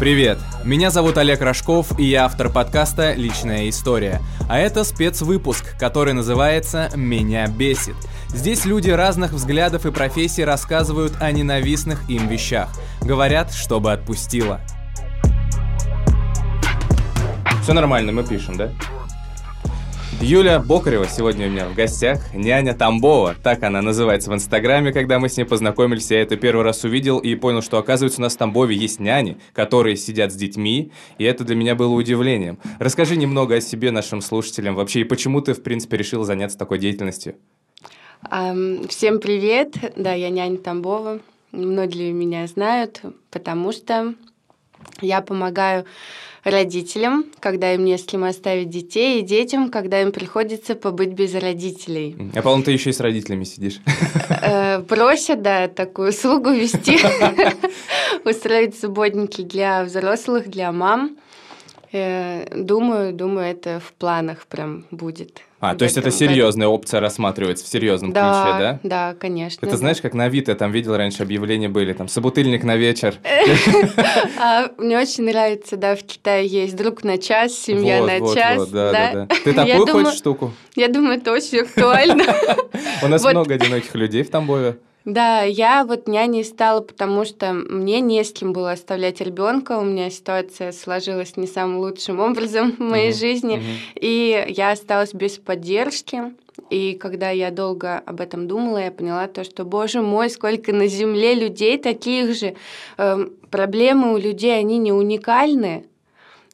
Привет! Меня зовут Олег Рожков, и я автор подкаста «Личная история». А это спецвыпуск, который называется «Меня бесит». Здесь люди разных взглядов и профессий рассказывают о ненавистных им вещах. Говорят, чтобы отпустило. Все нормально, мы пишем, да? Юля Бокарева сегодня у меня в гостях, няня Тамбова, так она называется в Инстаграме, когда мы с ней познакомились, я это первый раз увидел и понял, что оказывается у нас в Тамбове есть няни, которые сидят с детьми, и это для меня было удивлением. Расскажи немного о себе нашим слушателям вообще, и почему ты, в принципе, решил заняться такой деятельностью? Всем привет, да, я няня Тамбова, многие меня знают, потому что я помогаю родителям, когда им не с кем оставить детей, и детям, когда им приходится побыть без родителей. А, по-моему, ты еще и с родителями сидишь. Э, просят, да, такую услугу вести, устроить субботники для взрослых, для мам. Э, думаю, думаю, это в планах прям будет. А, то есть это серьезная опция рассматривается в серьезном да, ключе, да? Да, конечно. Это знаешь, как на Авито, там видел раньше объявления были, там, собутыльник на вечер. А, мне очень нравится, да, в Китае есть друг на час, семья на час. да, да. Ты такую хочешь штуку? Я думаю, это очень актуально. У нас много одиноких людей в Тамбове. Да, я вот няней стала, потому что мне не с кем было оставлять ребенка. У меня ситуация сложилась не самым лучшим образом в моей uh-huh, жизни. Uh-huh. И я осталась без поддержки. И когда я долго об этом думала, я поняла то, что, боже мой, сколько на Земле людей таких же. Э, проблемы у людей, они не уникальны.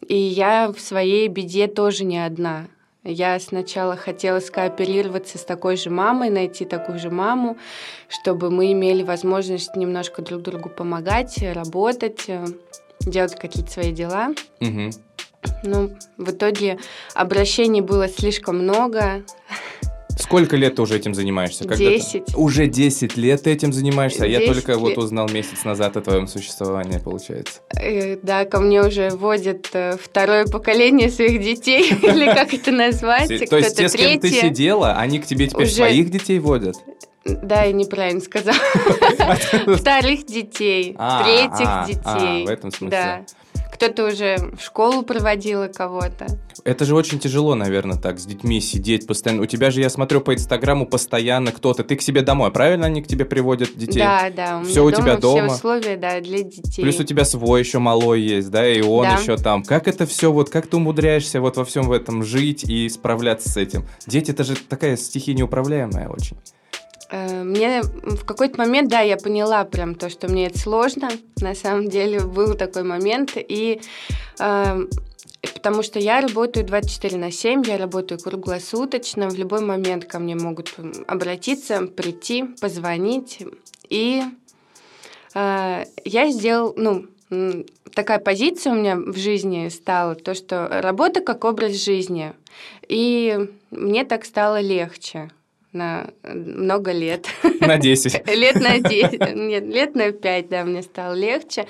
И я в своей беде тоже не одна. Я сначала хотела скооперироваться с такой же мамой, найти такую же маму, чтобы мы имели возможность немножко друг другу помогать, работать, э, делать какие-то свои дела. Угу. Ну, в итоге обращений было слишком много. Сколько лет ты уже этим занимаешься? Десять. Уже десять лет ты этим занимаешься, а я только лет. вот узнал месяц назад о твоем существовании, получается. Э, да, ко мне уже вводят э, второе поколение своих детей, или как это назвать, То есть те, с кем ты сидела, они к тебе теперь своих детей водят? Да, я неправильно сказала. Вторых детей, а, третьих а, детей. В этом смысле. Кто-то уже в школу проводила кого-то. Это же очень тяжело, наверное, так, с детьми сидеть постоянно. У тебя же, я смотрю по Инстаграму, постоянно кто-то. Ты к себе домой, правильно они к тебе приводят детей? Да, да. У все у тебя дома. Все условия, да, для детей. Плюс у тебя свой еще малой есть, да, и он да. еще там. Как это все, вот как ты умудряешься вот во всем в этом жить и справляться с этим? Дети, это же такая стихия неуправляемая очень. Э, мне в какой-то момент, да, я поняла прям то, что мне это сложно. На самом деле был такой момент. И э, потому что я работаю 24 на 7, я работаю круглосуточно. В любой момент ко мне могут обратиться, прийти, позвонить. И э, я сделал, ну, такая позиция у меня в жизни стала, то, что работа как образ жизни. И мне так стало легче на много лет. На 10. лет на 10. Нет, лет на 5, да, мне стало легче.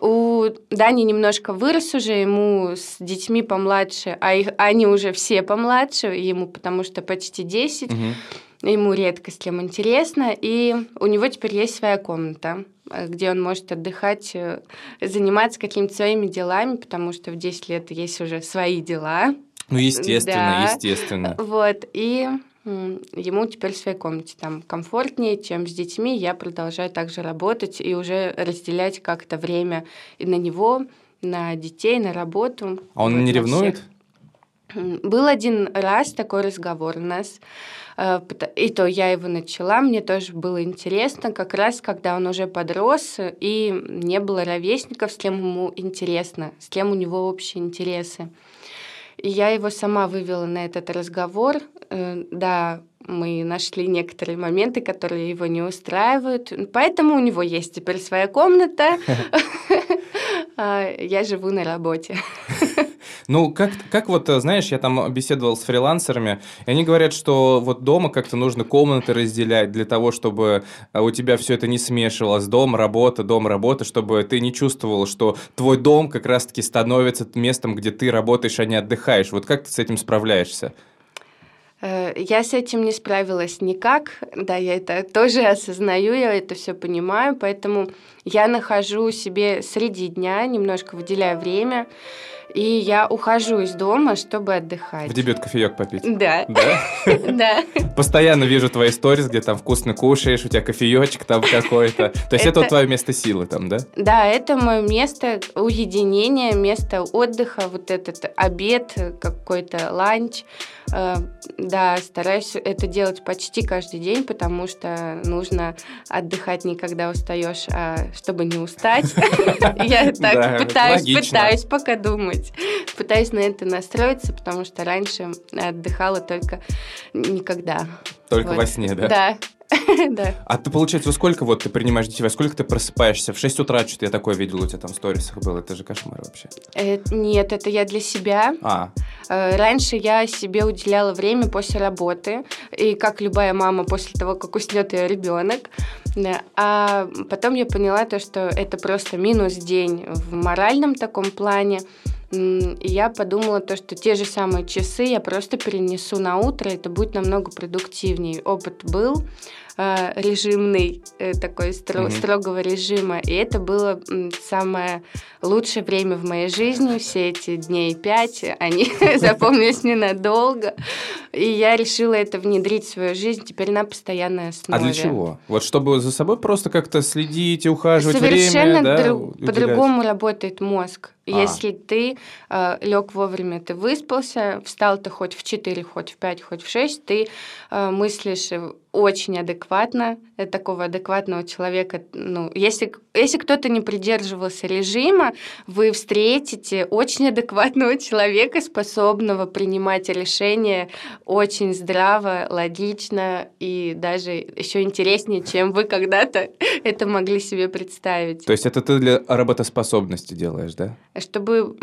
У Дани немножко вырос уже, ему с детьми помладше, а их, они уже все помладше, ему потому что почти 10. Угу. Ему редко с кем интересно, и у него теперь есть своя комната где он может отдыхать, э, заниматься какими-то своими делами, потому что в 10 лет есть уже свои дела. Ну, естественно, да. естественно. Вот, и ему теперь в своей комнате там комфортнее, чем с детьми. Я продолжаю также работать и уже разделять как-то время и на него, на детей, на работу. А он вот, не ревнует? Был один раз такой разговор у нас, э, и то я его начала, мне тоже было интересно, как раз когда он уже подрос, и не было ровесников, с кем ему интересно, с кем у него общие интересы. И я его сама вывела на этот разговор. Э, да, мы нашли некоторые моменты, которые его не устраивают. Поэтому у него есть теперь своя комната. А, я живу на работе. Ну, как, как вот, э, знаешь, я там беседовал с фрилансерами, и они говорят, что вот дома как-то нужно комнаты разделять для того, чтобы э, у тебя все это не смешивалось. Дом, работа, дом, работа, чтобы ты не чувствовал, что твой дом как раз-таки становится местом, где ты работаешь, а не отдыхаешь. Вот как ты с этим справляешься? Э, я с этим не справилась никак, да, я это тоже осознаю, я это все понимаю, поэтому я нахожу себе среди дня, немножко выделяю время, и я ухожу из дома, чтобы отдыхать. В дебют кофеек попить? Да. Да? Да. Постоянно вижу твои сторис, где там вкусно кушаешь, у тебя кофеечек там какой-то. То есть это твое место силы там, да? Да, это мое место уединения, место отдыха, вот этот обед, какой-то ланч. Э, да, стараюсь это делать почти каждый день, потому что нужно отдыхать не когда устаешь, а чтобы не устать. Я так пытаюсь, пытаюсь пока думать. Пытаюсь на это настроиться, потому что раньше отдыхала только никогда. Только во сне, да? Да. да. А ты, получается, во сколько вот ты принимаешь детей, во сколько ты просыпаешься? В 6 утра что-то я такое видел, у тебя там в сторисах было, это же кошмар вообще. Э, нет, это я для себя. А. Э, раньше я себе уделяла время после работы, и как любая мама после того, как уснет ее ребенок. Да. А потом я поняла то, что это просто минус день в моральном таком плане. И я подумала то, что те же самые часы я просто перенесу на утро, это будет намного продуктивнее. Опыт был, режимный, э, такой стро- mm-hmm. строгого режима. И это было самое лучшее время в моей жизни. Все эти дней пять, они запомнились ненадолго. И я решила это внедрить в свою жизнь теперь на постоянной основе. А для чего? Вот чтобы за собой просто как-то следить и ухаживать Совершенно время, друг, да, по-другому работает мозг. А. Если ты э, лег вовремя, ты выспался, встал ты хоть в 4, хоть в 5, хоть в 6, ты э, мыслишь очень адекватно, такого адекватного человека. Ну, если, если кто-то не придерживался режима, вы встретите очень адекватного человека, способного принимать решения очень здраво, логично и даже еще интереснее, чем вы когда-то это могли себе представить. То есть это ты для работоспособности делаешь, да? Чтобы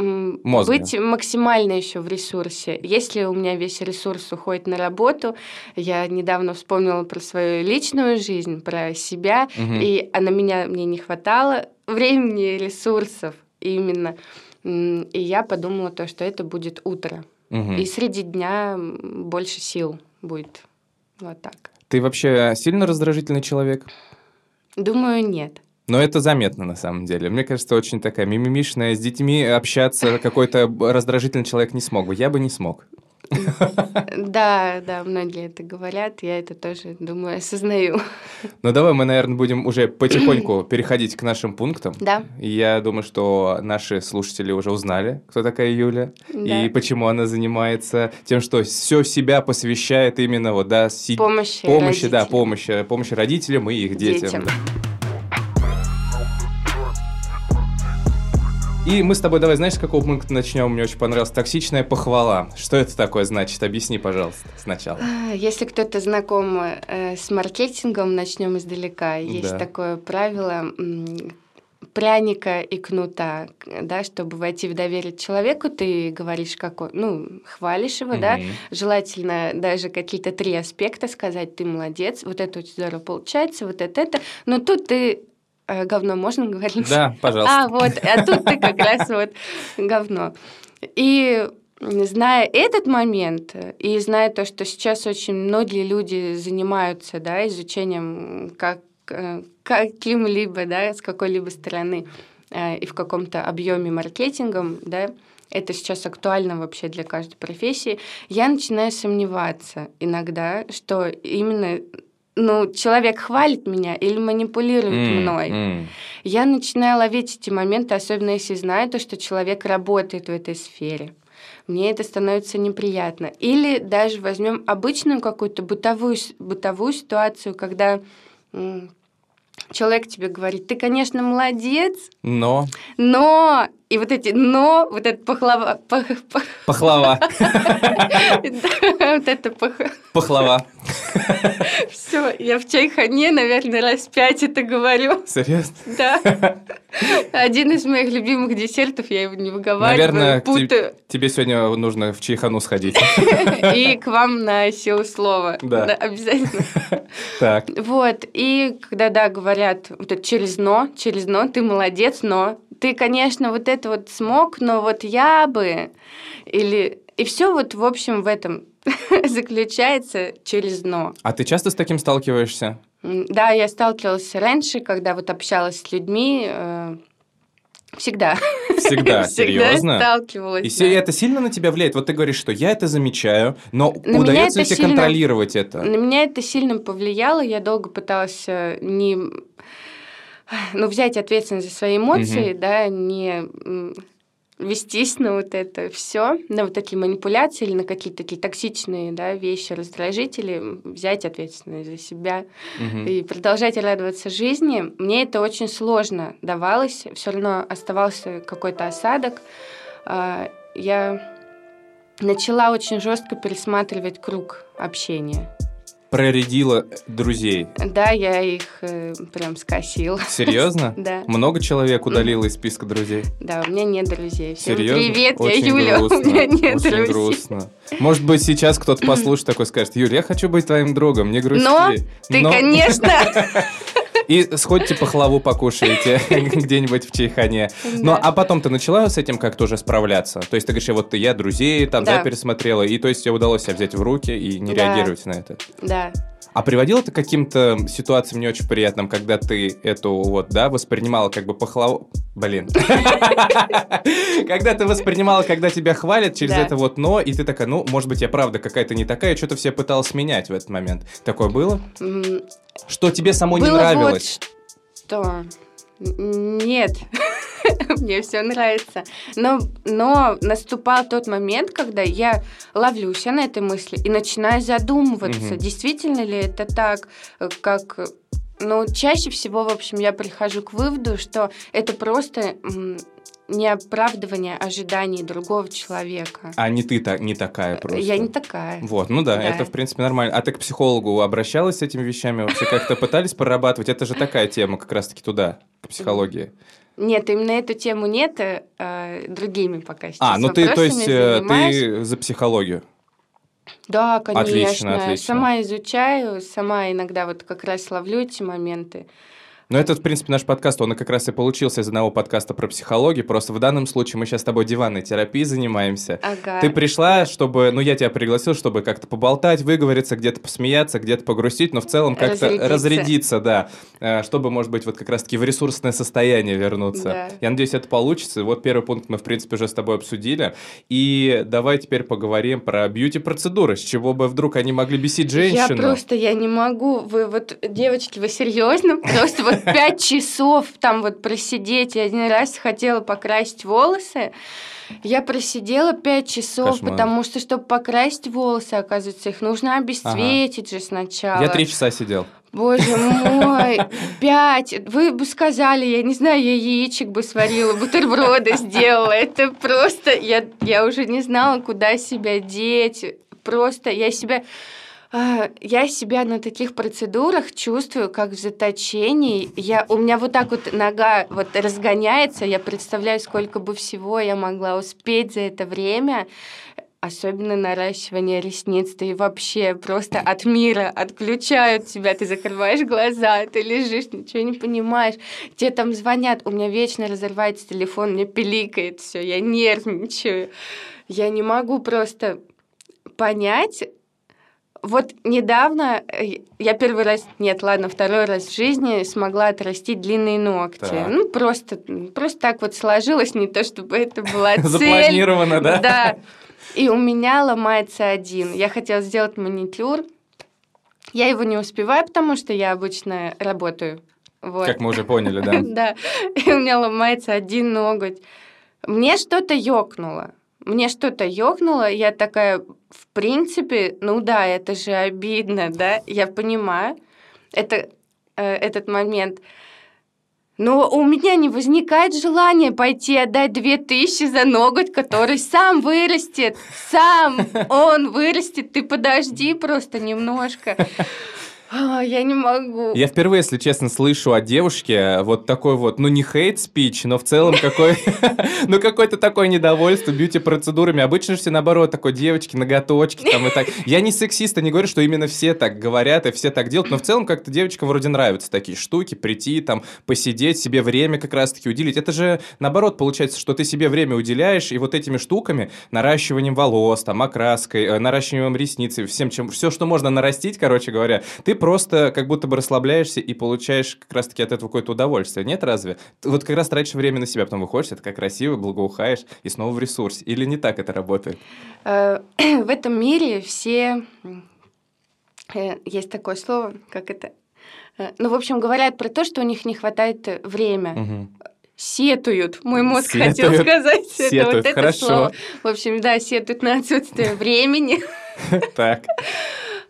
Мозга. быть максимально еще в ресурсе. Если у меня весь ресурс уходит на работу, я недавно вспомнила про свою личную жизнь, про себя, угу. и а на меня мне не хватало времени, ресурсов именно. И я подумала то, что это будет утро. Угу. И среди дня больше сил будет. Вот так. Ты вообще сильно раздражительный человек? Думаю, нет. Но это заметно на самом деле. Мне кажется, очень такая мимимишная. С детьми общаться какой-то раздражительный человек не смог бы. Я бы не смог. Да, да, многие это говорят, я это тоже, думаю, осознаю. Ну давай мы, наверное, будем уже потихоньку переходить к нашим пунктам. Да. Я думаю, что наши слушатели уже узнали, кто такая Юля, да. и почему она занимается тем, что все себя посвящает именно вот, да, си... помощи, помощи, да, помощи, помощи родителям и их детям. детям. Да. И мы с тобой давай, знаешь, с какого пункта начнем? Мне очень понравилась токсичная похвала. Что это такое значит? Объясни, пожалуйста, сначала. А, если кто-то знаком э, с маркетингом, начнем издалека. Есть да. такое правило пряника и кнута, да, чтобы войти в доверие человеку, ты говоришь, как он, ну, хвалишь его, mm-hmm. да, желательно даже какие-то три аспекта сказать, ты молодец, вот это очень здорово получается, вот это, это, но тут ты говно можно говорить? Да, пожалуйста. А, вот, а тут ты как раз вот говно. И зная этот момент и зная то, что сейчас очень многие люди занимаются да, изучением как, э, каким-либо, да, с какой-либо стороны э, и в каком-то объеме маркетингом, да, это сейчас актуально вообще для каждой профессии, я начинаю сомневаться иногда, что именно ну, человек хвалит меня или манипулирует mm, мной. Mm. Я начинаю ловить эти моменты, особенно если знаю то, что человек работает в этой сфере. Мне это становится неприятно. Или даже возьмем обычную какую-то бытовую, бытовую ситуацию, когда человек тебе говорит, ты, конечно, молодец, но... Но и вот эти «но», вот это пахлава... Пахлава. Вот это пахлава. Все, я в чайхане, наверное, раз пять это говорю. Серьезно? Да. Один из моих любимых десертов, я его не выговариваю. Наверное, путаю. тебе сегодня нужно в чайхану сходить. И к вам на силу слова. Да. Обязательно. Так. Вот, и когда, да, говорят, вот это через «но», через «но», ты молодец, но ты, конечно, вот это вот смог, но вот я бы, или... И все вот, в общем, в этом заключается через «но». А ты часто с таким сталкиваешься? Да, я сталкивалась раньше, когда вот общалась с людьми, э, Всегда. Всегда, серьезно? сталкивалась. И да. это сильно на тебя влияет? Вот ты говоришь, что я это замечаю, но на удается ли тебе сильно, контролировать это? На меня это сильно повлияло. Я долго пыталась э, не ну, взять ответственность за свои эмоции, угу. да, не вестись на вот это все, на вот такие манипуляции или на какие-то такие токсичные да, вещи, раздражители, взять ответственность за себя угу. и продолжать радоваться жизни. Мне это очень сложно давалось, все равно оставался какой-то осадок. А, я начала очень жестко пересматривать круг общения проредила друзей. Да, я их э, прям скосил. Серьезно? Да. Много человек удалила из списка друзей? Да, у меня нет друзей. Всем Серьезно? привет, Очень я Юля, грустно. у меня нет Очень друзей. грустно. Может быть, сейчас кто-то послушает такой скажет, Юля, я хочу быть твоим другом, не грусти. Но ты, Но... конечно. И сходите пахлаву покушаете где-нибудь в Чайхане. Ну, а потом ты начала с этим как-то уже справляться? То есть ты говоришь, вот я друзей там, да, пересмотрела, и то есть тебе удалось себя взять в руки и не реагировать на это? Да. А приводило это к каким-то ситуациям не очень приятным, когда ты эту вот, да, воспринимала как бы похлаву... Блин. Когда ты воспринимала, когда тебя хвалят через это вот но, и ты такая, ну, может быть, я правда какая-то не такая, что-то все пыталась менять в этот момент. Такое было? Что тебе самой не нравилось? Что? Нет. мне все нравится. Но, но наступал тот момент, когда я ловлю себя на этой мысли и начинаю задумываться, угу. действительно ли это так, как... Ну, чаще всего, в общем, я прихожу к выводу, что это просто не оправдывание ожиданий другого человека. А не ты так, не такая просто. Я не такая. Вот, ну да, да, это в принципе нормально. А ты к психологу обращалась с этими вещами? Вообще как-то пытались прорабатывать? Это же такая тема как раз-таки туда, к психологии. Нет, именно эту тему нет, а другими пока сейчас А, ну ты, то есть, э, занимаюсь. ты за психологию? Да, конечно. Отлично, отлично. Сама изучаю, сама иногда вот как раз ловлю эти моменты. Но этот, в принципе, наш подкаст, он как раз и получился из одного подкаста про психологию. Просто в данном случае мы сейчас с тобой диванной терапией занимаемся. Ага. Ты пришла, чтобы, ну, я тебя пригласил, чтобы как-то поболтать, выговориться, где-то посмеяться, где-то погрустить, но в целом как-то разрядиться, разрядиться да. Э, чтобы, может быть, вот как раз-таки в ресурсное состояние вернуться. Да. Я надеюсь, это получится. Вот первый пункт мы, в принципе, уже с тобой обсудили. И давай теперь поговорим про бьюти-процедуры. С чего бы вдруг они могли бесить женщину? Я просто, я не могу. Вы вот, девочки, вы серьезно? Просто вот пять часов там вот просидеть. Я один раз хотела покрасить волосы. Я просидела пять часов, Кошмар. потому что, чтобы покрасить волосы, оказывается, их нужно обесцветить ага. же сначала. Я три часа сидел. Боже мой, пять. Вы бы сказали, я не знаю, я яичек бы сварила, бутерброды сделала. Это просто, я, я уже не знала, куда себя деть. Просто я себя я себя на таких процедурах чувствую как в заточении. Я, у меня вот так вот нога вот разгоняется, я представляю, сколько бы всего я могла успеть за это время особенно наращивание ресниц, ты вообще просто от мира отключают тебя, ты закрываешь глаза, ты лежишь, ничего не понимаешь, тебе там звонят, у меня вечно разрывается телефон, мне пиликает все, я нервничаю, я не могу просто понять, вот недавно э, я первый раз, нет, ладно, второй раз в жизни смогла отрастить длинные ногти. Так. Ну, просто, просто так вот сложилось, не то чтобы это была цель. Запланировано, да? Да. И у меня ломается один. Я хотела сделать маникюр. Я его не успеваю, потому что я обычно работаю. Вот. Как мы уже поняли, да? Да. И у меня ломается один ноготь. Мне что-то ёкнуло мне что-то ёкнуло, я такая, в принципе, ну да, это же обидно, да, я понимаю это, э, этот момент. Но у меня не возникает желания пойти отдать две тысячи за ноготь, который сам вырастет. Сам он вырастет. Ты подожди просто немножко. А, я не могу. Я впервые, если честно, слышу о девушке вот такой вот, ну не хейт-спич, но в целом какой, ну какой-то такое недовольство бьюти-процедурами. Обычно же все наоборот, такой девочки, ноготочки там и так. Я не сексист, не говорю, что именно все так говорят и все так делают, но в целом как-то девочкам вроде нравятся такие штуки, прийти там, посидеть, себе время как раз-таки уделить. Это же наоборот получается, что ты себе время уделяешь и вот этими штуками, наращиванием волос, там, окраской, э, наращиванием ресниц, всем чем, все, что можно нарастить, короче говоря, ты просто как будто бы расслабляешься и получаешь как раз-таки от этого какое-то удовольствие. Нет, разве? Ты вот как раз тратишь время на себя, потом выходишь, это как красиво, благоухаешь и снова в ресурсе. Или не так это работает? Э, в этом мире все... Э, есть такое слово, как это... Э, ну, в общем, говорят про то, что у них не хватает время. Угу. Сетуют. Мой мозг сетуют. хотел сказать. Сетуют. Это вот это Хорошо. слово. В общем, да, сетуют на отсутствие времени. Так.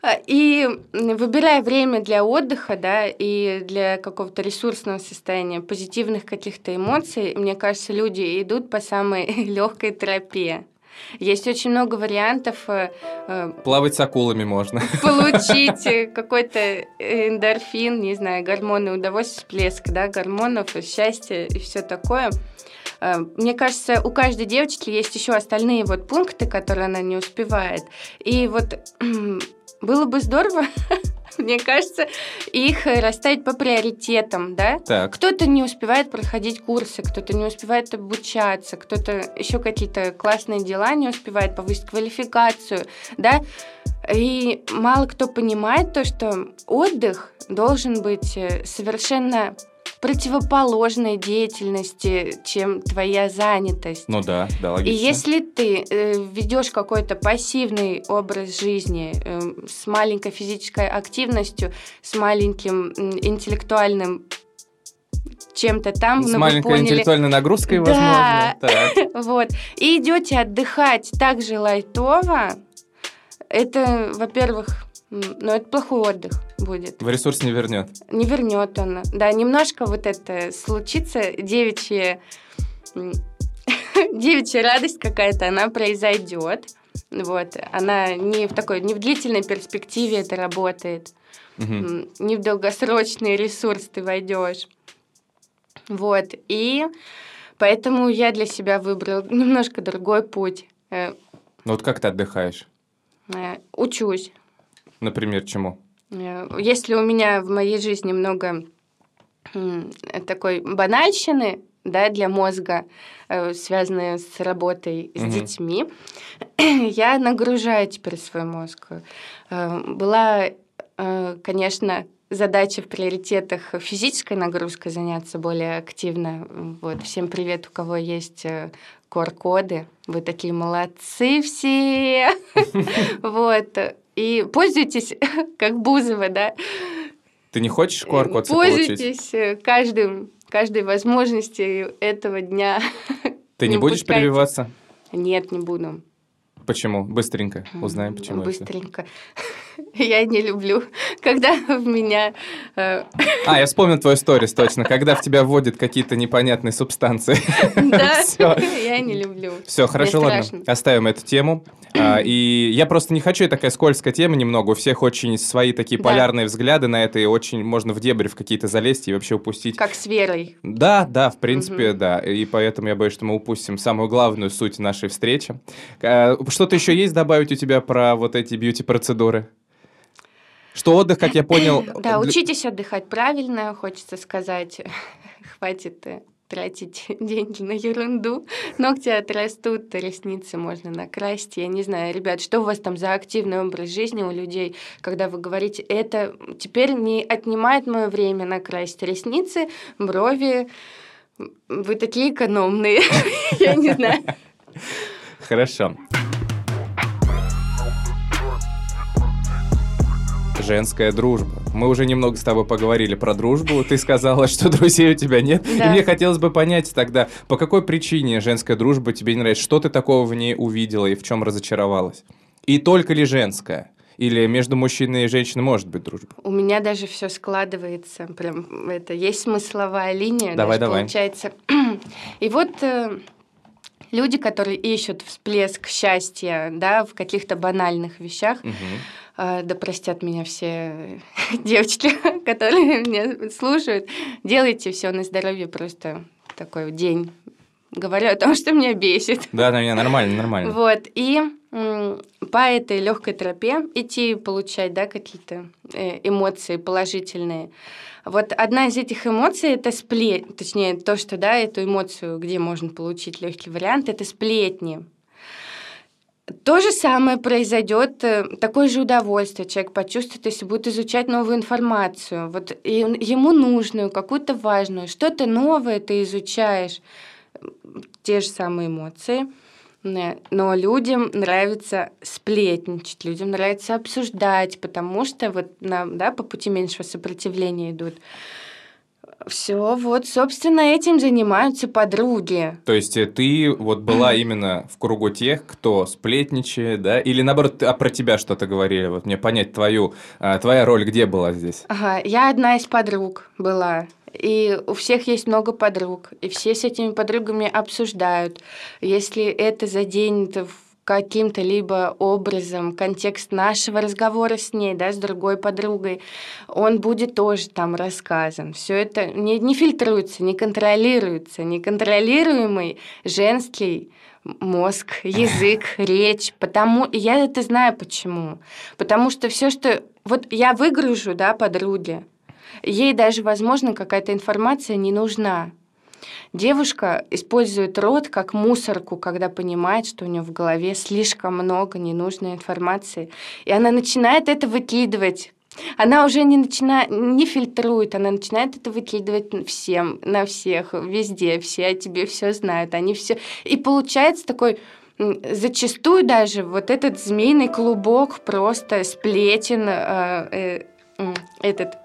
А, и выбирая время для отдыха, да, и для какого-то ресурсного состояния, позитивных каких-то эмоций, мне кажется, люди идут по самой легкой тропе. Есть очень много вариантов. Э, э, Плавать с акулами можно. Получить какой-то эндорфин, не знаю, гормоны удовольствия, всплеск, да, гормонов, счастья и все такое. Э, мне кажется, у каждой девочки есть еще остальные вот пункты, которые она не успевает. И вот было бы здорово, мне кажется, их расставить по приоритетам, да? Так. Кто-то не успевает проходить курсы, кто-то не успевает обучаться, кто-то еще какие-то классные дела не успевает повысить квалификацию, да? И мало кто понимает то, что отдых должен быть э, совершенно противоположной деятельности, чем твоя занятость. Ну да, да, логично. И если ты э, ведешь какой-то пассивный образ жизни э, с маленькой физической активностью, с маленьким э, интеллектуальным чем-то там. С маленькой поняли... интеллектуальной нагрузкой, да. возможно. вот. И идете отдыхать так же лайтово. Это, во-первых, но это плохой отдых будет. В ресурс не вернет. Не вернет он. Да, немножко вот это случится, девичья, девичья радость какая-то, она произойдет. Вот, она не в такой, не в длительной перспективе это работает, угу. не в долгосрочный ресурс ты войдешь. Вот, и поэтому я для себя выбрал немножко другой путь. Э, ну вот как ты отдыхаешь? Э, учусь. Например, чему? Э, если у меня в моей жизни много такой банальщины, да, для мозга, э, связанные с работой с угу. детьми, я нагружаю теперь свой мозг. Э, была, конечно, задача в приоритетах физической нагрузкой заняться более активно. Вот. Всем привет, у кого есть QR-коды. Вы такие молодцы все. Вот. И пользуйтесь, как Бузова, да. Ты не хочешь QR-код Пользуйтесь получить? каждым, каждой возможностью этого дня. Ты не, не будешь пускайте. перебиваться? Нет, не буду. Почему? Быстренько узнаем, почему Быстренько. Это. Я не люблю, когда в меня... Э, а, я вспомнил твою сторис, точно. Когда в тебя вводят какие-то непонятные субстанции. Да, я не люблю. Все, хорошо, ладно. Оставим эту тему. А, и я просто не хочу, такая скользкая тема немного. У всех очень свои такие полярные взгляды на это, и очень можно в дебри в какие-то залезть и вообще упустить. Как с верой. Да, да, в принципе, да. И поэтому я боюсь, что мы упустим самую главную суть нашей встречи. А, что-то еще есть добавить у тебя про вот эти бьюти-процедуры? Что отдых, как я понял... Да, учитесь отдыхать правильно, хочется сказать. Хватит э, тратить деньги на ерунду. Ногти отрастут, ресницы можно накрасить. Я не знаю, ребят, что у вас там за активный образ жизни у людей, когда вы говорите, это теперь не отнимает мое время накрасить ресницы, брови. Вы такие экономные. Я не знаю. Хорошо. Женская дружба. Мы уже немного с тобой поговорили про дружбу. Ты сказала, что друзей у тебя нет. Да. И мне хотелось бы понять тогда, по какой причине женская дружба тебе не нравится? Что ты такого в ней увидела и в чем разочаровалась? И только ли женская? Или между мужчиной и женщиной может быть дружба? У меня даже все складывается. Прям это есть смысловая линия. Давай, даже, давай. Получается. И вот э, люди, которые ищут всплеск счастья, да, в каких-то банальных вещах, угу э, да простят меня все девочки, которые меня слушают, делайте все на здоровье, просто такой день. Говорю о том, что меня бесит. Да, да, нормально, нормально. Вот, и по этой легкой тропе идти получать, да, какие-то э, эмоции положительные. Вот одна из этих эмоций это сплет, точнее то, что да, эту эмоцию, где можно получить легкий вариант, это сплетни. То же самое произойдет, э, такое же удовольствие человек почувствует, если будет изучать новую информацию. Вот ему нужную, какую-то важную, что-то новое ты изучаешь, те же самые эмоции. Но людям нравится сплетничать, людям нравится обсуждать, потому что вот на, да, по пути меньшего сопротивления идут. Все, вот, собственно, этим занимаются подруги. То есть э, ты вот была именно в кругу тех, кто сплетничает, да? Или наоборот, а про тебя что-то говорили? Вот мне понять твою, а, твоя роль где была здесь? Ага, я одна из подруг была. И у всех есть много подруг, и все с этими подругами обсуждают. Если это заденет в каким-то либо образом контекст нашего разговора с ней, да, с другой подругой, он будет тоже там рассказан. Все это не, не фильтруется, не контролируется, неконтролируемый женский мозг, язык, речь. Потому я это знаю почему. Потому что все, что вот я выгружу, да, подруге, ей даже, возможно, какая-то информация не нужна. Девушка использует рот как мусорку, когда понимает, что у нее в голове слишком много ненужной информации. И она начинает это выкидывать. Она уже не начинает, не фильтрует, она начинает это выкидывать всем, на всех, везде. Все о тебе все знают, они все. И получается такой зачастую даже вот этот змеиный клубок просто сплетен, э, э, этот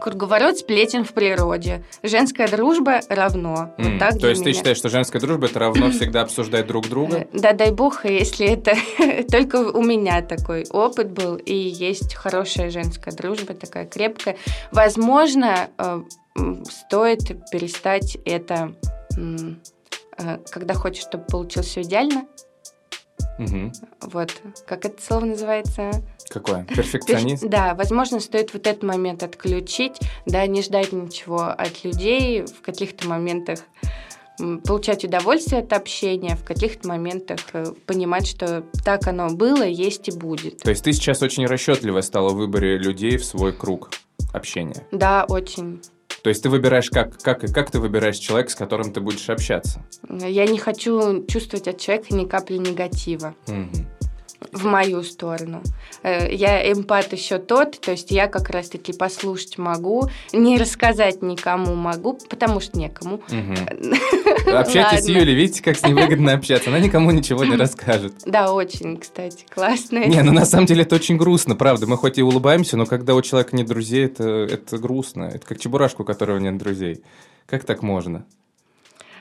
Круговорот сплетен в природе. Женская дружба равно. Mm. Вот так То есть меня. ты считаешь, что женская дружба это равно всегда обсуждать друг друга? Э, да, дай бог, если это только у меня такой опыт был, и есть хорошая женская дружба, такая крепкая. Возможно, э, стоит перестать это, э, когда хочешь, чтобы получилось все идеально. Угу. Вот, как это слово называется? Какое? Перфекционизм? Да, возможно, стоит вот этот момент отключить, да, не ждать ничего от людей в каких-то моментах получать удовольствие от общения, в каких-то моментах э, понимать, что так оно было, есть и будет. То есть ты сейчас очень расчетливо стала в выборе людей в свой круг общения? Да, очень. То есть ты выбираешь, как, как, как ты выбираешь человека, с которым ты будешь общаться? Я не хочу чувствовать от человека ни капли негатива. Угу в мою сторону. Э, я эмпат еще тот, то есть я как раз-таки послушать могу, не рассказать никому могу, потому что некому. Общайтесь с Юлей, видите, как с ней выгодно общаться. Она никому ничего не расскажет. Да, очень, кстати, классно. Не, ну на самом деле это очень грустно, правда. Мы хоть и улыбаемся, но когда у человека нет друзей, это, это грустно. Это как чебурашку, у которого нет друзей. Как так можно?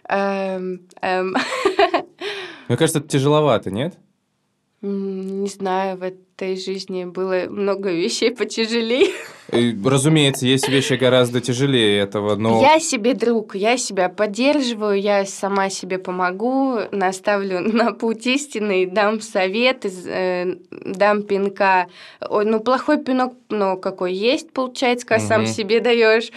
Эм, эм. Мне кажется, это тяжеловато, нет? Не знаю, в этой жизни было много вещей потяжелее. Разумеется, есть вещи гораздо тяжелее этого, но... Я себе друг, я себя поддерживаю, я сама себе помогу, наставлю на путь истинный, дам совет, э, дам пинка. Ой, ну, плохой пинок, но какой есть, получается, когда угу. сам себе даешь.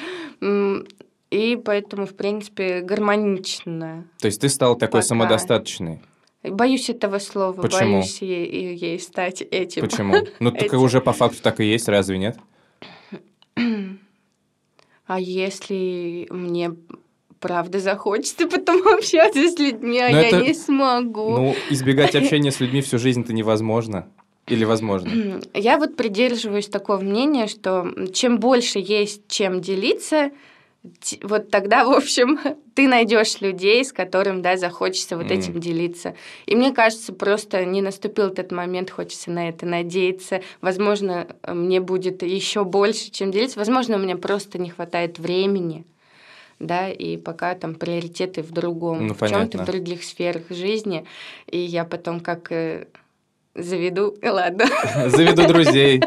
И поэтому, в принципе, гармонично. То есть ты стал такой Пока. самодостаточный? Боюсь этого слова, Почему? боюсь ей, ей стать этим. Почему? Ну, так уже по факту так и есть, разве нет? А если мне правда захочется потом общаться с людьми, а Но я это... не смогу. Ну, избегать общения с людьми всю жизнь-то невозможно. Или возможно? Я вот придерживаюсь такого мнения, что чем больше есть чем делиться, вот тогда, в общем, ты найдешь людей, с которым, да, захочется вот mm. этим делиться. И мне кажется, просто не наступил этот момент, хочется на это надеяться. Возможно, мне будет еще больше, чем делиться. Возможно, у меня просто не хватает времени да, и пока там приоритеты в другом, ну, в чем-то в других сферах жизни, и я потом как э, заведу, ладно. Заведу друзей.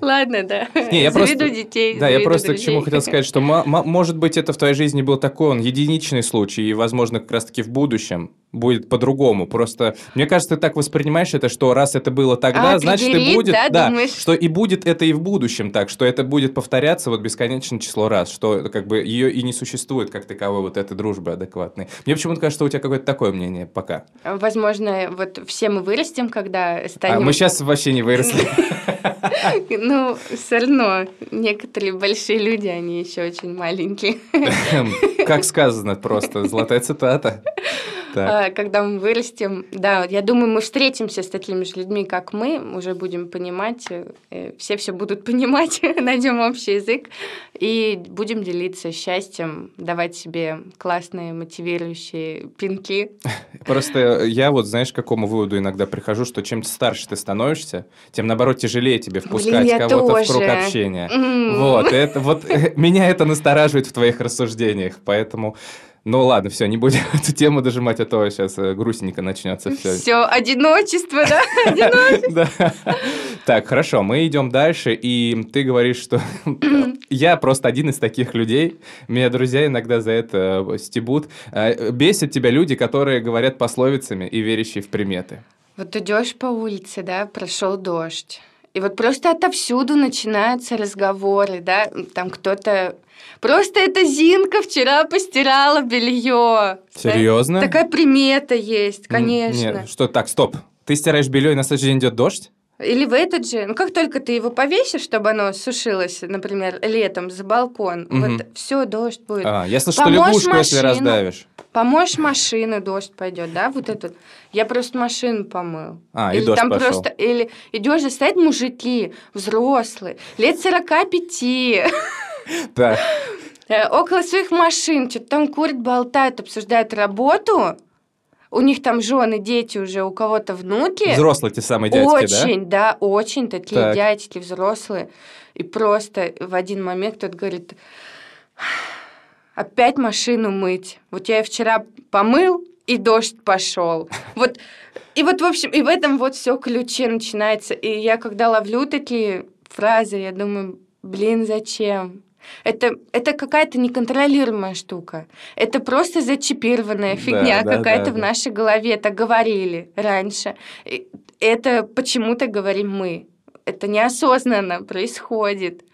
Ладно, да. Не, я заведу просто, детей. Да, я просто друзей. к чему хотел сказать, что может быть это в твоей жизни был такой он единичный случай, и возможно как раз-таки в будущем будет по-другому. Просто, мне кажется, ты так воспринимаешь это, что раз это было тогда, а, значит и будет, да, да думаешь... что и будет это и в будущем так, что это будет повторяться вот бесконечное число раз, что как бы ее и не существует как таковой вот этой дружбы адекватной. Мне почему-то кажется, что у тебя какое-то такое мнение пока. Возможно, вот все мы вырастем, когда станем... А мы сейчас вообще не выросли. Ну, все равно, некоторые большие люди, они еще очень маленькие. Как сказано просто, золотая цитата. Так. А, когда мы вырастем. Да, я думаю, мы встретимся с такими же людьми, как мы, уже будем понимать, э, все все будут понимать, найдем общий язык и будем делиться счастьем, давать себе классные мотивирующие пинки. Просто я вот, знаешь, к какому выводу иногда прихожу, что чем старше ты становишься, тем, наоборот, тяжелее тебе впускать кого-то в круг общения. Mm. Вот, это, вот меня это настораживает в твоих рассуждениях, поэтому ну ладно, все, не будем эту тему дожимать, а то сейчас э, грустненько начнется все. Все, одиночество, да? Одиночество. Так, хорошо, мы идем дальше, и ты говоришь, что я просто один из таких людей. Меня друзья иногда за это э, стебут. Э, бесят тебя люди, которые говорят пословицами и верящие в приметы. Вот идешь по улице, да, прошел дождь. И вот просто отовсюду начинаются разговоры, да, там кто-то Просто эта Зинка вчера постирала белье. Серьезно? Да? Такая примета есть, конечно. Нет, что так, стоп. Ты стираешь белье, и на следующий день идет дождь? Или в этот же, ну как только ты его повесишь, чтобы оно сушилось, например, летом за балкон, угу. вот все, дождь будет. А, я слышу, что лягушку, машину, если раздавишь. Помоешь машину, дождь пойдет, да, вот этот. Я просто машину помыл. А, или и дождь там пошел. просто, или идешь, стоят мужики, взрослые, лет 45. Да. Э, около своих машин, что-то там курят, болтают, обсуждают работу. У них там жены, дети уже, у кого-то внуки. Взрослые те самые дядьки, очень, да? Очень, да, очень такие так. дядьки взрослые. И просто в один момент кто-то говорит, опять машину мыть. Вот я вчера помыл, и дождь пошел. Вот, и вот, в общем, и в этом вот все ключе начинается. И я когда ловлю такие фразы, я думаю, блин, зачем? Это, это какая-то неконтролируемая штука. Это просто зачипированная фигня да, какая-то да, в да. нашей голове. Так говорили раньше. Это почему-то говорим мы. Это неосознанно происходит.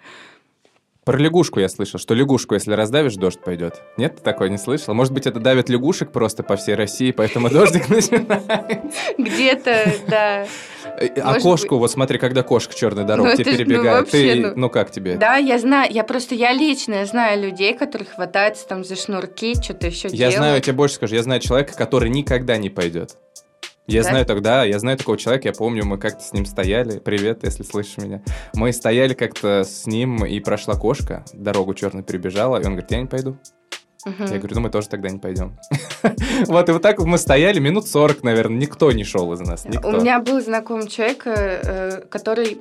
Про лягушку я слышал, что лягушку, если раздавишь, дождь пойдет. Нет, ты такой не слышал? Может быть, это давит лягушек просто по всей России, поэтому дождик начинается? Где-то, да. Э, а кошку, вот смотри, когда кошка черной дорогой тебе ну, перебегает, ты, ну, ну как тебе? Да, я знаю, я просто, я лично знаю людей, которые хватаются там за шнурки, что-то еще делают. Я знаю, я тебе больше скажу, я знаю человека, который никогда не пойдет. Я да? знаю тогда, я знаю такого человека, я помню, мы как-то с ним стояли. Привет, если слышишь меня. Мы стояли как-то с ним, и прошла кошка, дорогу черно перебежала, и он говорит, я не пойду. Угу. Я говорю, ну мы тоже тогда не пойдем. вот, и вот так мы стояли минут 40, наверное, никто не шел из нас. Никто. У меня был знакомый человек, э, который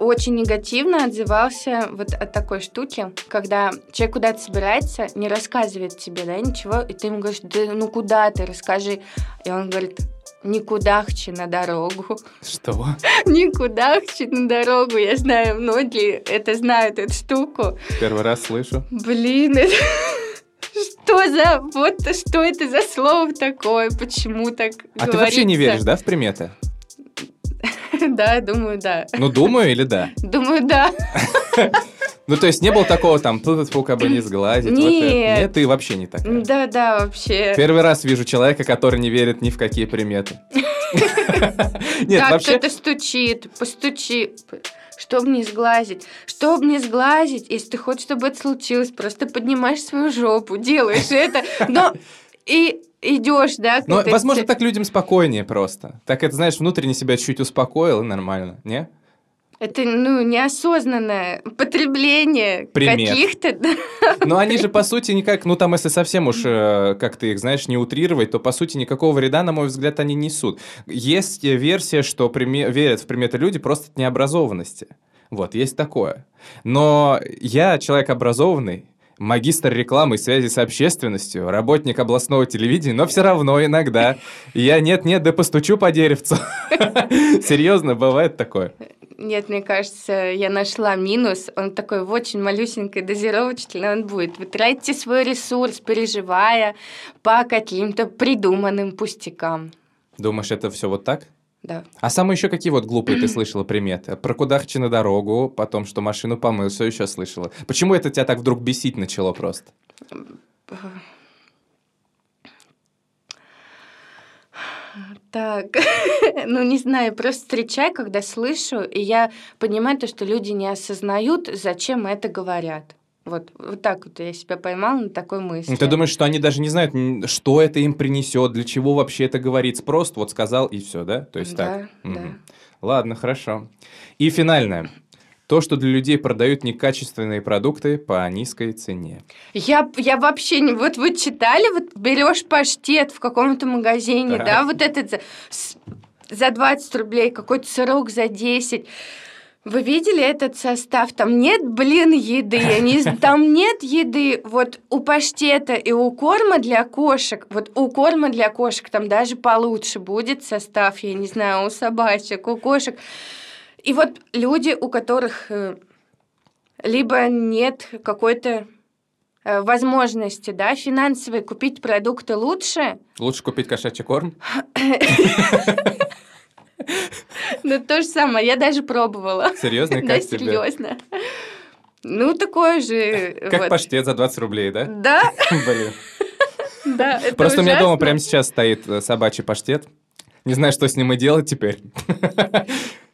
очень негативно отзывался вот от такой штуки, когда человек куда-то собирается, не рассказывает тебе, да, ничего, и ты ему говоришь, да ну куда ты, расскажи. И он говорит, Никудахче на дорогу. Что? Никудахче на дорогу. Я знаю, многие это знают, эту штуку. Первый раз слышу. Блин, это... Что за... Вот что это за слово такое? Почему так А ты вообще не веришь, да, в приметы? Да, думаю, да. Ну, думаю или да? Думаю, да. Ну, то есть не было такого там, тут как бы не сглазить. Нет. Нет, ты вообще не такая. Да, да, вообще. Первый раз вижу человека, который не верит ни в какие приметы. Нет, вообще... кто-то стучит, постучи. Чтобы не сглазить. Чтобы не сглазить, если ты хочешь, чтобы это случилось, просто поднимаешь свою жопу, делаешь это. Но и идешь, да? Но, возможно, так людям спокойнее просто. Так это, знаешь, внутренне себя чуть успокоил, и нормально, не? Это, ну, неосознанное потребление каких-то... Но они же, по сути, никак... Ну, там, если совсем уж, э, как ты их, знаешь, не утрировать, то, по сути, никакого вреда, на мой взгляд, они несут. Есть версия, что прime... верят в приметы люди просто от необразованности. Вот, есть такое. Но я человек образованный, магистр рекламы и связи с общественностью, работник областного телевидения, но все равно иногда я нет-нет, да постучу по деревцу. Серьезно, бывает такое? Нет, мне кажется, я нашла минус. Он такой в очень малюсенькой дозировочной, он будет. Вы тратите свой ресурс, переживая по каким-то придуманным пустякам. Думаешь, это все вот так? Да. А самые еще какие вот глупые ты слышала приметы? Про кудахчи на дорогу, потом, что машину помыл, все еще слышала. Почему это тебя так вдруг бесить начало просто? Так, ну не знаю, просто встречаю, когда слышу, и я понимаю то, что люди не осознают, зачем это говорят. Вот, вот так вот я себя поймала на такой мысли. Ты думаешь, что они даже не знают, что это им принесет, для чего вообще это говорится? Просто вот сказал и все, да? То есть да, так. Да. Угу. Ладно, хорошо. И финальное. То, что для людей продают некачественные продукты по низкой цене. Я, я вообще не... Вот вы читали, вот берешь паштет в каком-то магазине, так. да, вот этот за, за 20 рублей, какой-то сырок за 10 вы видели этот состав? Там нет, блин, еды. Они, там нет еды. Вот у паштета и у корма для кошек, вот у корма для кошек там даже получше будет состав, я не знаю, у собачек, у кошек. И вот люди, у которых э, либо нет какой-то э, возможности, да, финансовой купить продукты лучше. Лучше купить кошачий корм? Ну, то же самое, я даже пробовала. Серьезно? Как да, тебе? серьезно. Ну, такое же... Как вот. паштет за 20 рублей, да? Да. Блин. Да, это Просто у меня дома прямо сейчас стоит э, собачий паштет. Не знаю, что с ним и делать теперь.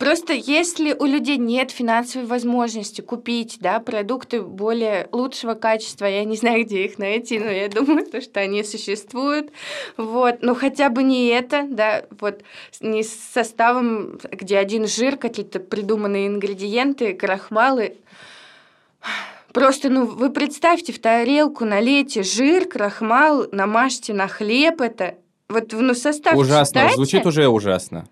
Просто если у людей нет финансовой возможности купить да, продукты более лучшего качества, я не знаю, где их найти, но я думаю, то, что они существуют. Вот. Но хотя бы не это, да, вот не с составом, где один жир, какие-то придуманные ингредиенты, крахмалы. Просто, ну, вы представьте, в тарелку налейте жир, крахмал, намажьте на хлеб это. Вот, ну, состав Ужасно, читайте. звучит уже ужасно.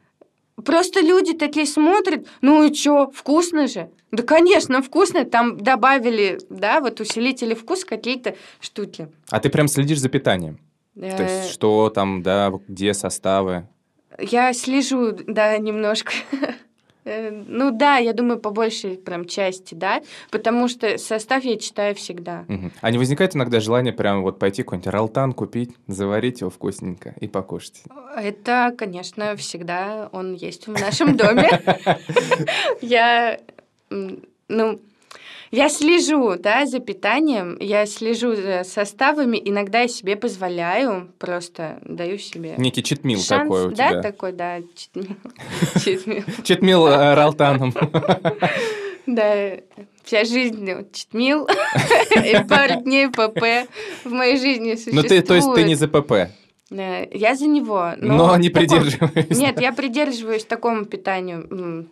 Просто люди такие смотрят, ну и чё, вкусно же? Да, конечно, вкусно, там добавили, да, вот усилители вкуса какие-то штуки. А ты прям следишь за питанием? То есть, Э, что там, да, где составы? Я слежу, да, немножко. Э, Ну да, я думаю, по большей прям части, да, потому что состав я читаю всегда. Мгм. А не возникает иногда желание прям вот пойти какой-нибудь ралтан купить, заварить его вкусненько и покушать? Это, конечно, всегда он есть в нашем доме. Я, ну, я слежу, да, за питанием, я слежу за составами, иногда я себе позволяю, просто даю себе Некий читмил шанс. такой у да, тебя. такой, да, читмил. Читмил. Э, ралтаном. Да, вся жизнь вот читмил, и пару дней ПП в моей жизни Ну ты, то есть ты не существует. за ПП, Э, Я за него, но... но не таком- придерживаюсь. Нет, я придерживаюсь такому питанию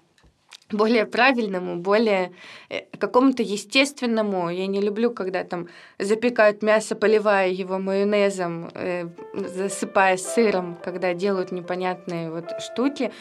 более правильному, более э, какому-то естественному. Я не люблю, когда там запекают мясо, поливая его майонезом, э, засыпая сыром, когда делают непонятные вот штуки,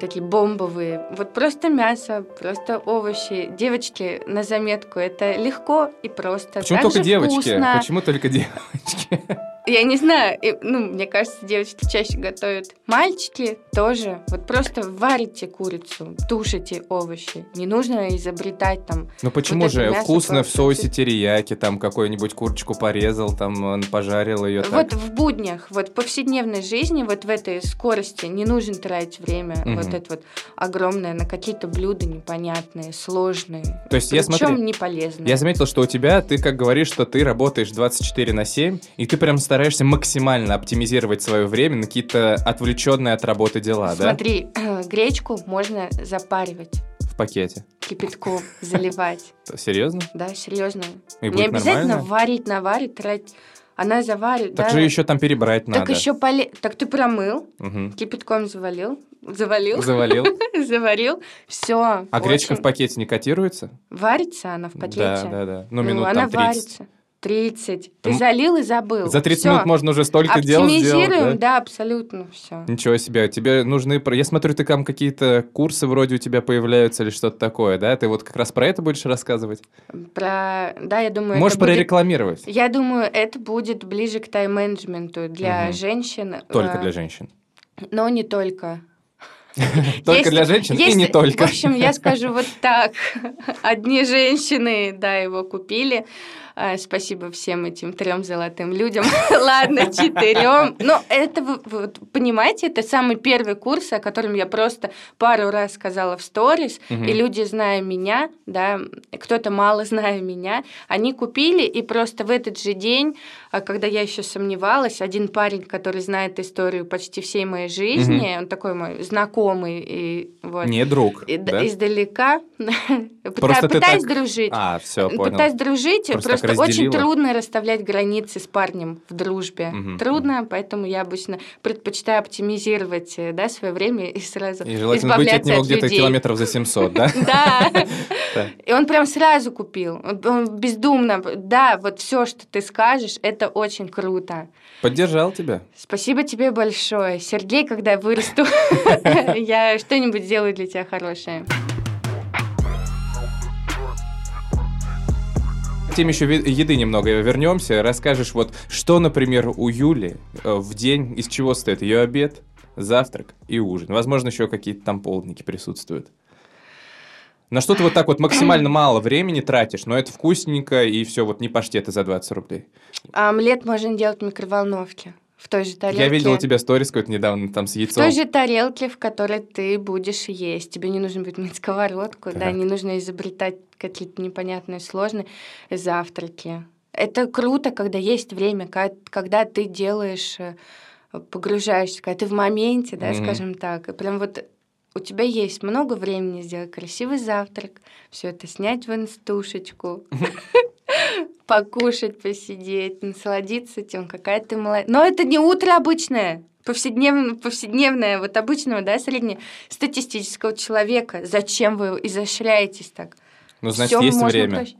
такие бомбовые. Вот просто мясо, просто овощи. Девочки, на заметку, это легко и просто. Почему Так только девочки? вкусно. Почему только девочки? Я не знаю, и, ну, мне кажется, девочки чаще готовят. Мальчики тоже. Вот просто варите курицу, тушите овощи. Не нужно изобретать там. Ну почему Вот же? Вкусно в соусе терияки, там какую-нибудь курочку порезал, там пожарил ее так. Вот в буднях, вот в повседневной жизни, вот в этой скорости не нужно тратить время Мгм. вот это вот огромное на какие-то блюда непонятные, сложные. То есть я смотрю, не полезные. Я заметил, что у тебя, ты как говоришь, что ты работаешь 24 на 7, и ты прям стараешься максимально оптимизировать свое время на какие-то отвлеченные от работы дела, Смотри, гречку можно запаривать, да? В пакете. кипятком заливать. Серьезно? Да, серьезно. И Не обязательно варить, наварить, тратить. Она заварит, Так да. же еще там перебрать Так надо. еще поле... Так ты промыл, Мгм. кипятком завалил, завалил, Завалил. заварил, все. А гречка в пакете не котируется? Варится она в пакете. Да, да, да. Ну, минут она там 30. варится. 30. Ты залил и забыл. За 30 всё. минут можно уже столько дел сделать. Оптимизируем, да? да, абсолютно все. Ничего себе. Тебе нужны... Я смотрю, ты там какие-то курсы вроде у тебя появляются или что-то такое, да? Ты вот как раз про это будешь рассказывать? Про... Да, я думаю... Можешь прорекламировать? Будет... Я думаю, это будет ближе к тайм-менеджменту для угу. женщин. Только э, для женщин? Но не только. Только для женщин и не только. В общем, я скажу вот так. Одни женщины, да, его купили. А, спасибо всем этим трем золотым людям. Ладно, четырем. Но это, вы, понимаете, это самый первый курс, о котором я просто пару раз сказала в сторис, и люди, зная меня, да, кто-то мало зная меня, они купили, и просто в этот же день, а, когда я еще сомневалась, один парень, который знает историю почти всей моей жизни, он такой мой знакомый, и вот. Не друг, да? Издалека. Просто пытаюсь так... дружить. А, все, понял. Пытаюсь дружить, просто, просто очень трудно расставлять границы с парнем в дружбе. Угу. Трудно, поэтому я обычно предпочитаю оптимизировать э, да, свое время и сразу И желательно быть от него где-то километров за 700, да? Да. И он прям сразу купил. Он бездумно. Да, вот все, что ты скажешь, это очень круто. Поддержал тебя. Спасибо тебе большое. Сергей, когда я вырасту, я что-нибудь сделаю для тебя хорошее. Теме еще еды немного вернемся. Расскажешь, вот что, например, у Юли э, в день, из чего стоит ее обед, завтрак и ужин. Возможно, еще какие-то там полдники присутствуют. На что ты вот так вот максимально мало времени тратишь, но это вкусненько и все, вот не паштеты за 20 рублей. Омлет можно делать в микроволновке в той же тарелке. Я видел у тебя сторис какой-то недавно там с яйцом. В той же тарелке, в которой ты будешь есть. Тебе не нужно будет мыть сковородку, так. да, не нужно изобретать какие-то непонятные сложные завтраки. Это круто, когда есть время, когда ты делаешь, э, погружаешься, когда ты в моменте, да, mm-hmm. скажем так. И прям вот у тебя есть много времени сделать красивый завтрак, все это снять в инстушечку, покушать, посидеть, насладиться тем, какая ты молодец. Но это не утро обычное, повседневное, повседневное вот обычного, да, среднестатистического человека. Зачем вы изощряетесь так? Ну, значит, Всё есть время. Прощ...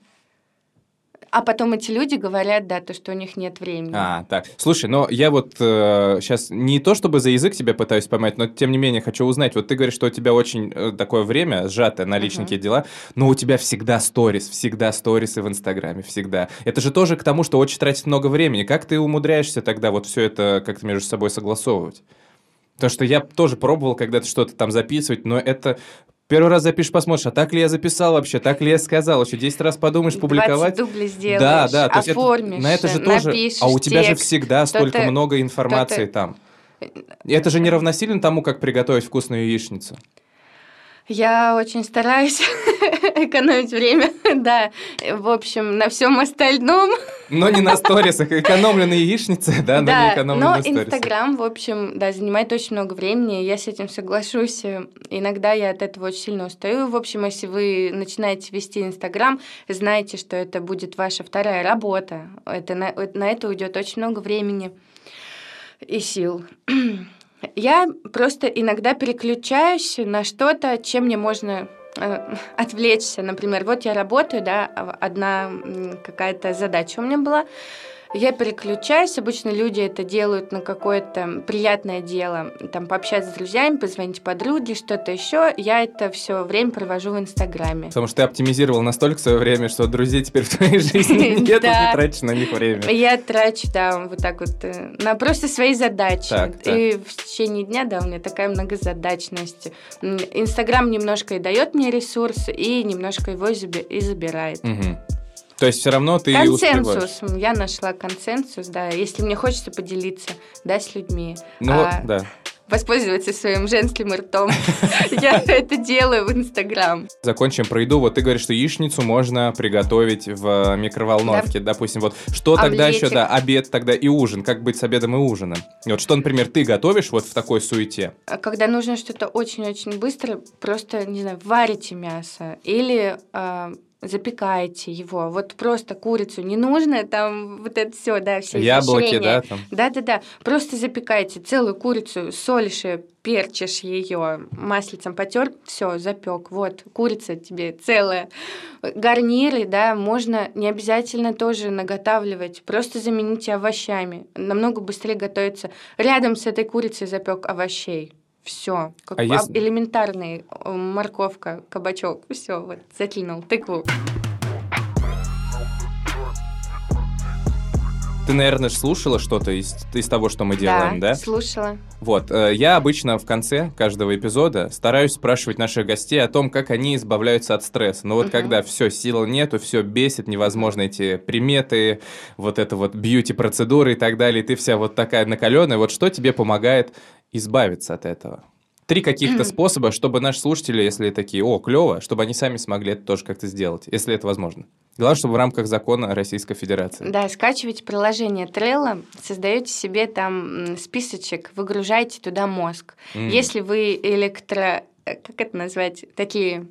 А потом эти люди говорят, да, то, что у них нет времени. А, так. Слушай, но я вот э, сейчас не то чтобы за язык тебя пытаюсь поймать, но тем не менее хочу узнать. Вот ты говоришь, что у тебя очень э, такое время сжатое на личники uh-huh. дела, но у тебя всегда сторис, всегда сторисы в Инстаграме, всегда. Это же тоже к тому, что очень тратит много времени. Как ты умудряешься тогда вот все это как-то между собой согласовывать? Потому что я тоже пробовал когда-то что-то там записывать, но это Первый раз запишешь, посмотришь, а так ли я записал вообще, так ли я сказал, еще 10 раз подумаешь, публиковать. 20 дублей сделаешь, да, да, то оформишь, это, на это же тоже, а у тебя текст, же всегда столько много информации там. Это же не равносильно тому, как приготовить вкусную яичницу. Я очень стараюсь экономить время, да. В общем, на всем остальном. Но не на сторисах. Экономлю на яичнице, да, но не экономлю на сторисах. но Инстаграм, в общем, да, занимает очень много времени. Я с этим соглашусь. Иногда я от этого очень сильно устаю. В общем, если вы начинаете вести Инстаграм, знаете, что это будет ваша вторая работа. Это на, на это уйдет очень много времени и сил. Я просто иногда переключаюсь на что-то, чем мне можно э, отвлечься. Например, вот я работаю, да, одна какая-то задача у меня была, я переключаюсь, обычно люди это делают на какое-то приятное дело, там пообщаться с друзьями, позвонить подруге, что-то еще. Я это все время провожу в Инстаграме. Потому что ты оптимизировал настолько свое время, что друзей теперь в твоей жизни нет, и ты тратишь на них время. Я трачу, да, вот так вот, э, на просто свои задачи. И в течение дня, да, у меня такая многозадачность. Инстаграм немножко и дает мне ресурс, и немножко его и забирает. То есть все равно ты Консенсус. Успеваешь. Я нашла консенсус, да. Если мне хочется поделиться, да, с людьми. Ну, а, да. Воспользоваться своим женским ртом. Я это делаю в Инстаграм. Закончим про еду. Вот ты говоришь, что яичницу можно приготовить в микроволновке. Допустим, вот что тогда еще, да, обед тогда и ужин. Как быть с обедом и ужином? Вот что, например, ты готовишь вот в такой суете? Когда нужно что-то очень-очень быстро, просто, не знаю, варите мясо или а, запекаете его. Вот просто курицу не нужно, там вот это все, да, все Яблоки, да, там. Да-да-да. Просто запекайте целую курицу, солишь ее, перчишь ее, маслицем потер, все, запек. Вот, курица тебе целая. Гарниры, да, можно не обязательно тоже наготавливать, просто замените овощами. Намного быстрее готовится. Рядом с этой курицей запек овощей. Все, как А если- элементарный э, морковка, кабачок, все, вот заклинул тыкву. Ты, наверное, слушала что-то из, из того, что мы делаем, да? слушала. Вот, э, я обычно в конце каждого эпизода стараюсь спрашивать наших гостей о том, как они избавляются от стресса. Но вот Мгм. когда все, сил нету, все бесит, невозможно эти приметы, вот это вот бьюти-процедуры и так далее, и ты вся вот такая накаленная, вот что тебе помогает избавиться от этого? Три каких-то способа, чтобы наши слушатели, если такие, о, клево, чтобы они сами смогли это тоже как-то сделать, если это возможно. Главное, чтобы в рамках закона Российской Федерации. Да, скачивайте приложение Trello, создаете себе там списочек, выгружаете туда мозг. М. Если вы электро... э, Как это назвать? Такие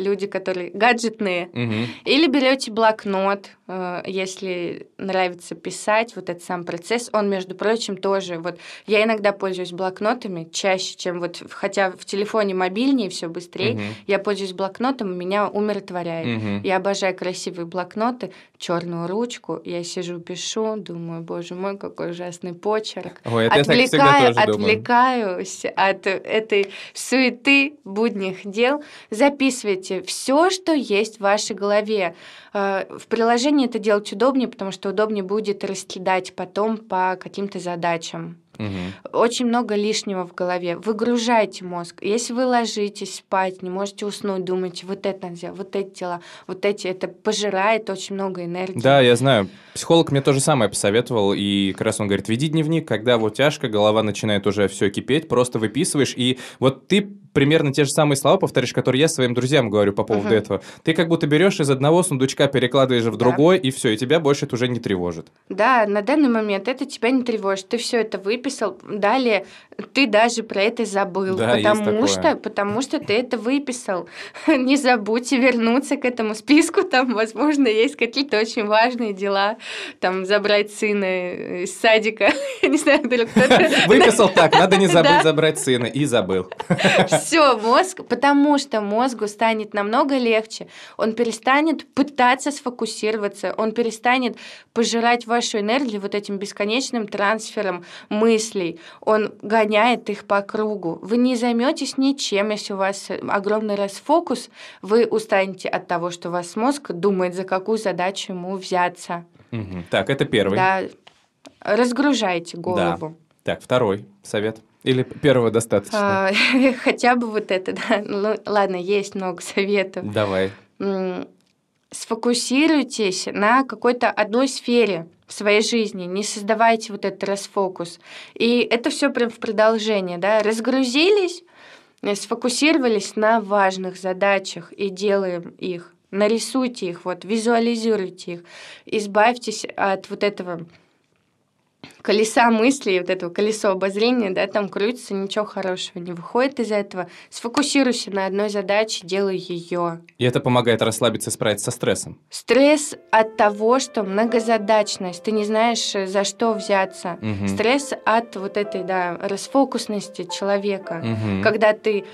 люди, которые гаджетные. Мгм. Или берете блокнот, э, если нравится писать, вот этот сам процесс, он, между прочим, тоже, вот я иногда пользуюсь блокнотами чаще, чем вот, хотя в телефоне мобильнее все быстрее, Мгм. я пользуюсь блокнотом, меня умиротворяет. Мгм. Я обожаю красивые блокноты, черную ручку. Я сижу, пишу, думаю, боже мой, какой ужасный почерк. Ой, это я Отвлекаю, думаю. отвлекаюсь от этой суеты будних дел. Записывайте все, что есть в вашей голове. Э, В приложении это делать удобнее, потому что удобнее будет раскидать потом по каким-то задачам. Мгм. Очень много лишнего в голове. Выгружайте мозг. Если вы ложитесь спать, не можете уснуть, думаете, вот это сделать, вот эти дела, вот эти, это пожирает очень много энергии. Да, я знаю. Психолог мне то же самое посоветовал, и как раз он говорит, веди дневник, когда вот тяжко, голова начинает уже все кипеть, просто выписываешь, и вот ты примерно те же самые слова повторишь, которые я своим друзьям говорю по поводу Мгм. этого. Ты как будто берешь из одного сундучка, перекладываешь в Да. другой, и все, и тебя больше это уже не тревожит. Да, на данный момент это тебя не тревожит. Ты все это выписал. Далее ты даже про это забыл. Да, потому что, потому что ты это выписал. Не забудьте вернуться к этому списку. Там, возможно, есть какие-то очень важные дела. Там забрать сына из садика. Не знаю, вдруг кто-то Выписал так, надо не забыть забрать сына, и забыл. Все, мозг, потому что мозгу станет намного легче. Он перестанет пытаться сфокусироваться, он перестанет пожирать вашу энергию вот этим бесконечным трансфером мыслей. Он гоняет их по кругу. Вы не займетесь ничем, если у вас огромный расфокус, вы устанете от того, что ваш мозг думает, за какую задачу ему взяться. Мгм. Так, это первый. Да, разгружайте голову. Так, второй совет. Или первого достаточно? А, Хотя бы вот это, да. Ну, ладно, есть много советов. Давай. Сфокусируйтесь на какой-то одной сфере в своей жизни, не создавайте вот этот расфокус. И это все прям в продолжение, да. Разгрузились, э, сфокусировались на важных задачах и делаем их. Нарисуйте их, вот, визуализируйте их. Избавьтесь от вот этого колеса мыслей, вот этого колесо обозрения, да, там крутится, ничего хорошего не выходит из этого. Сфокусируйся на одной задаче, делай ее. И это помогает расслабиться справиться со стрессом. Стресс от того, что многозадачность, ты не знаешь, э, за что взяться. Мгм. Стресс от вот этой, да, расфокусности человека. Мгм. Когда ты...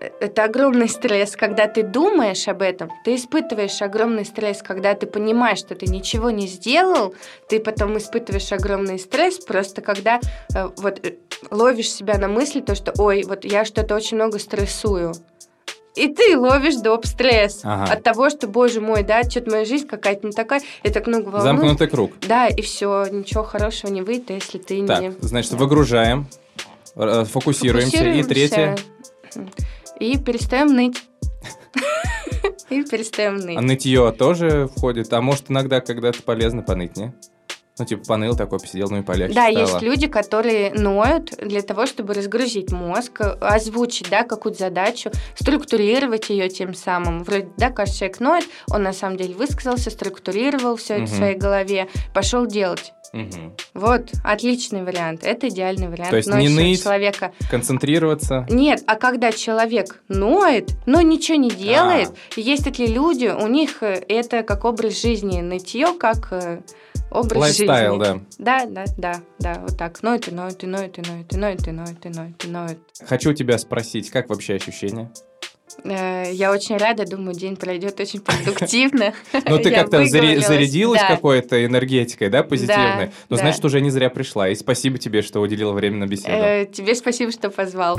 Это огромный стресс, когда ты думаешь об этом, ты испытываешь огромный стресс, когда ты понимаешь, что ты ничего не сделал, ты потом испытываешь огромный стресс, просто когда э, вот э, ловишь себя на мысли, то, что, ой, вот я что-то очень много стрессую. И ты ловишь доп. стресс Ага. от того, что, боже мой, да, что-то моя жизнь какая-то не такая, я так много волнуюсь. Замкнутый круг. Да, и все, ничего хорошего не выйдет, если ты Так, не... значит, выгружаем, э, фокусируемся. И третье. И перестаем ныть. И перестаем А ныть. нытье тоже входит? А может, иногда когда-то полезно поныть, не? Ну, типа, поныл такой, посидел, ну и полегче Да, стало. есть люди, которые ноют для того, чтобы разгрузить мозг, озвучить, да, какую-то задачу, структурировать ее тем самым. Вроде, да, каждый человек ноет, он на самом деле высказался, структурировал все это в своей голове, пошел делать. Мгм. Вот, отличный вариант. Это идеальный вариант. То есть не ноющего ныть. человека. Концентрироваться. Нет, а когда человек ноет, но ничего не делает, А. есть такие люди, у них э, это как образ жизни, нытье как э, образ lifestyle, жизни. да. Да, да, да, да, вот так. Ноет и ноет, и ноет, и ноет, и ноет, и ноет, и ноет, и ноет. Хочу тебя спросить, как вообще ощущения? Э, Я очень рада, думаю, день пройдет очень продуктивно. Ну, ты как-то зарядилась какой-то энергетикой, да, позитивной? Да, Ну, значит, уже не зря пришла. И спасибо тебе, что уделила время на беседу. Э, Тебе спасибо, что позвал.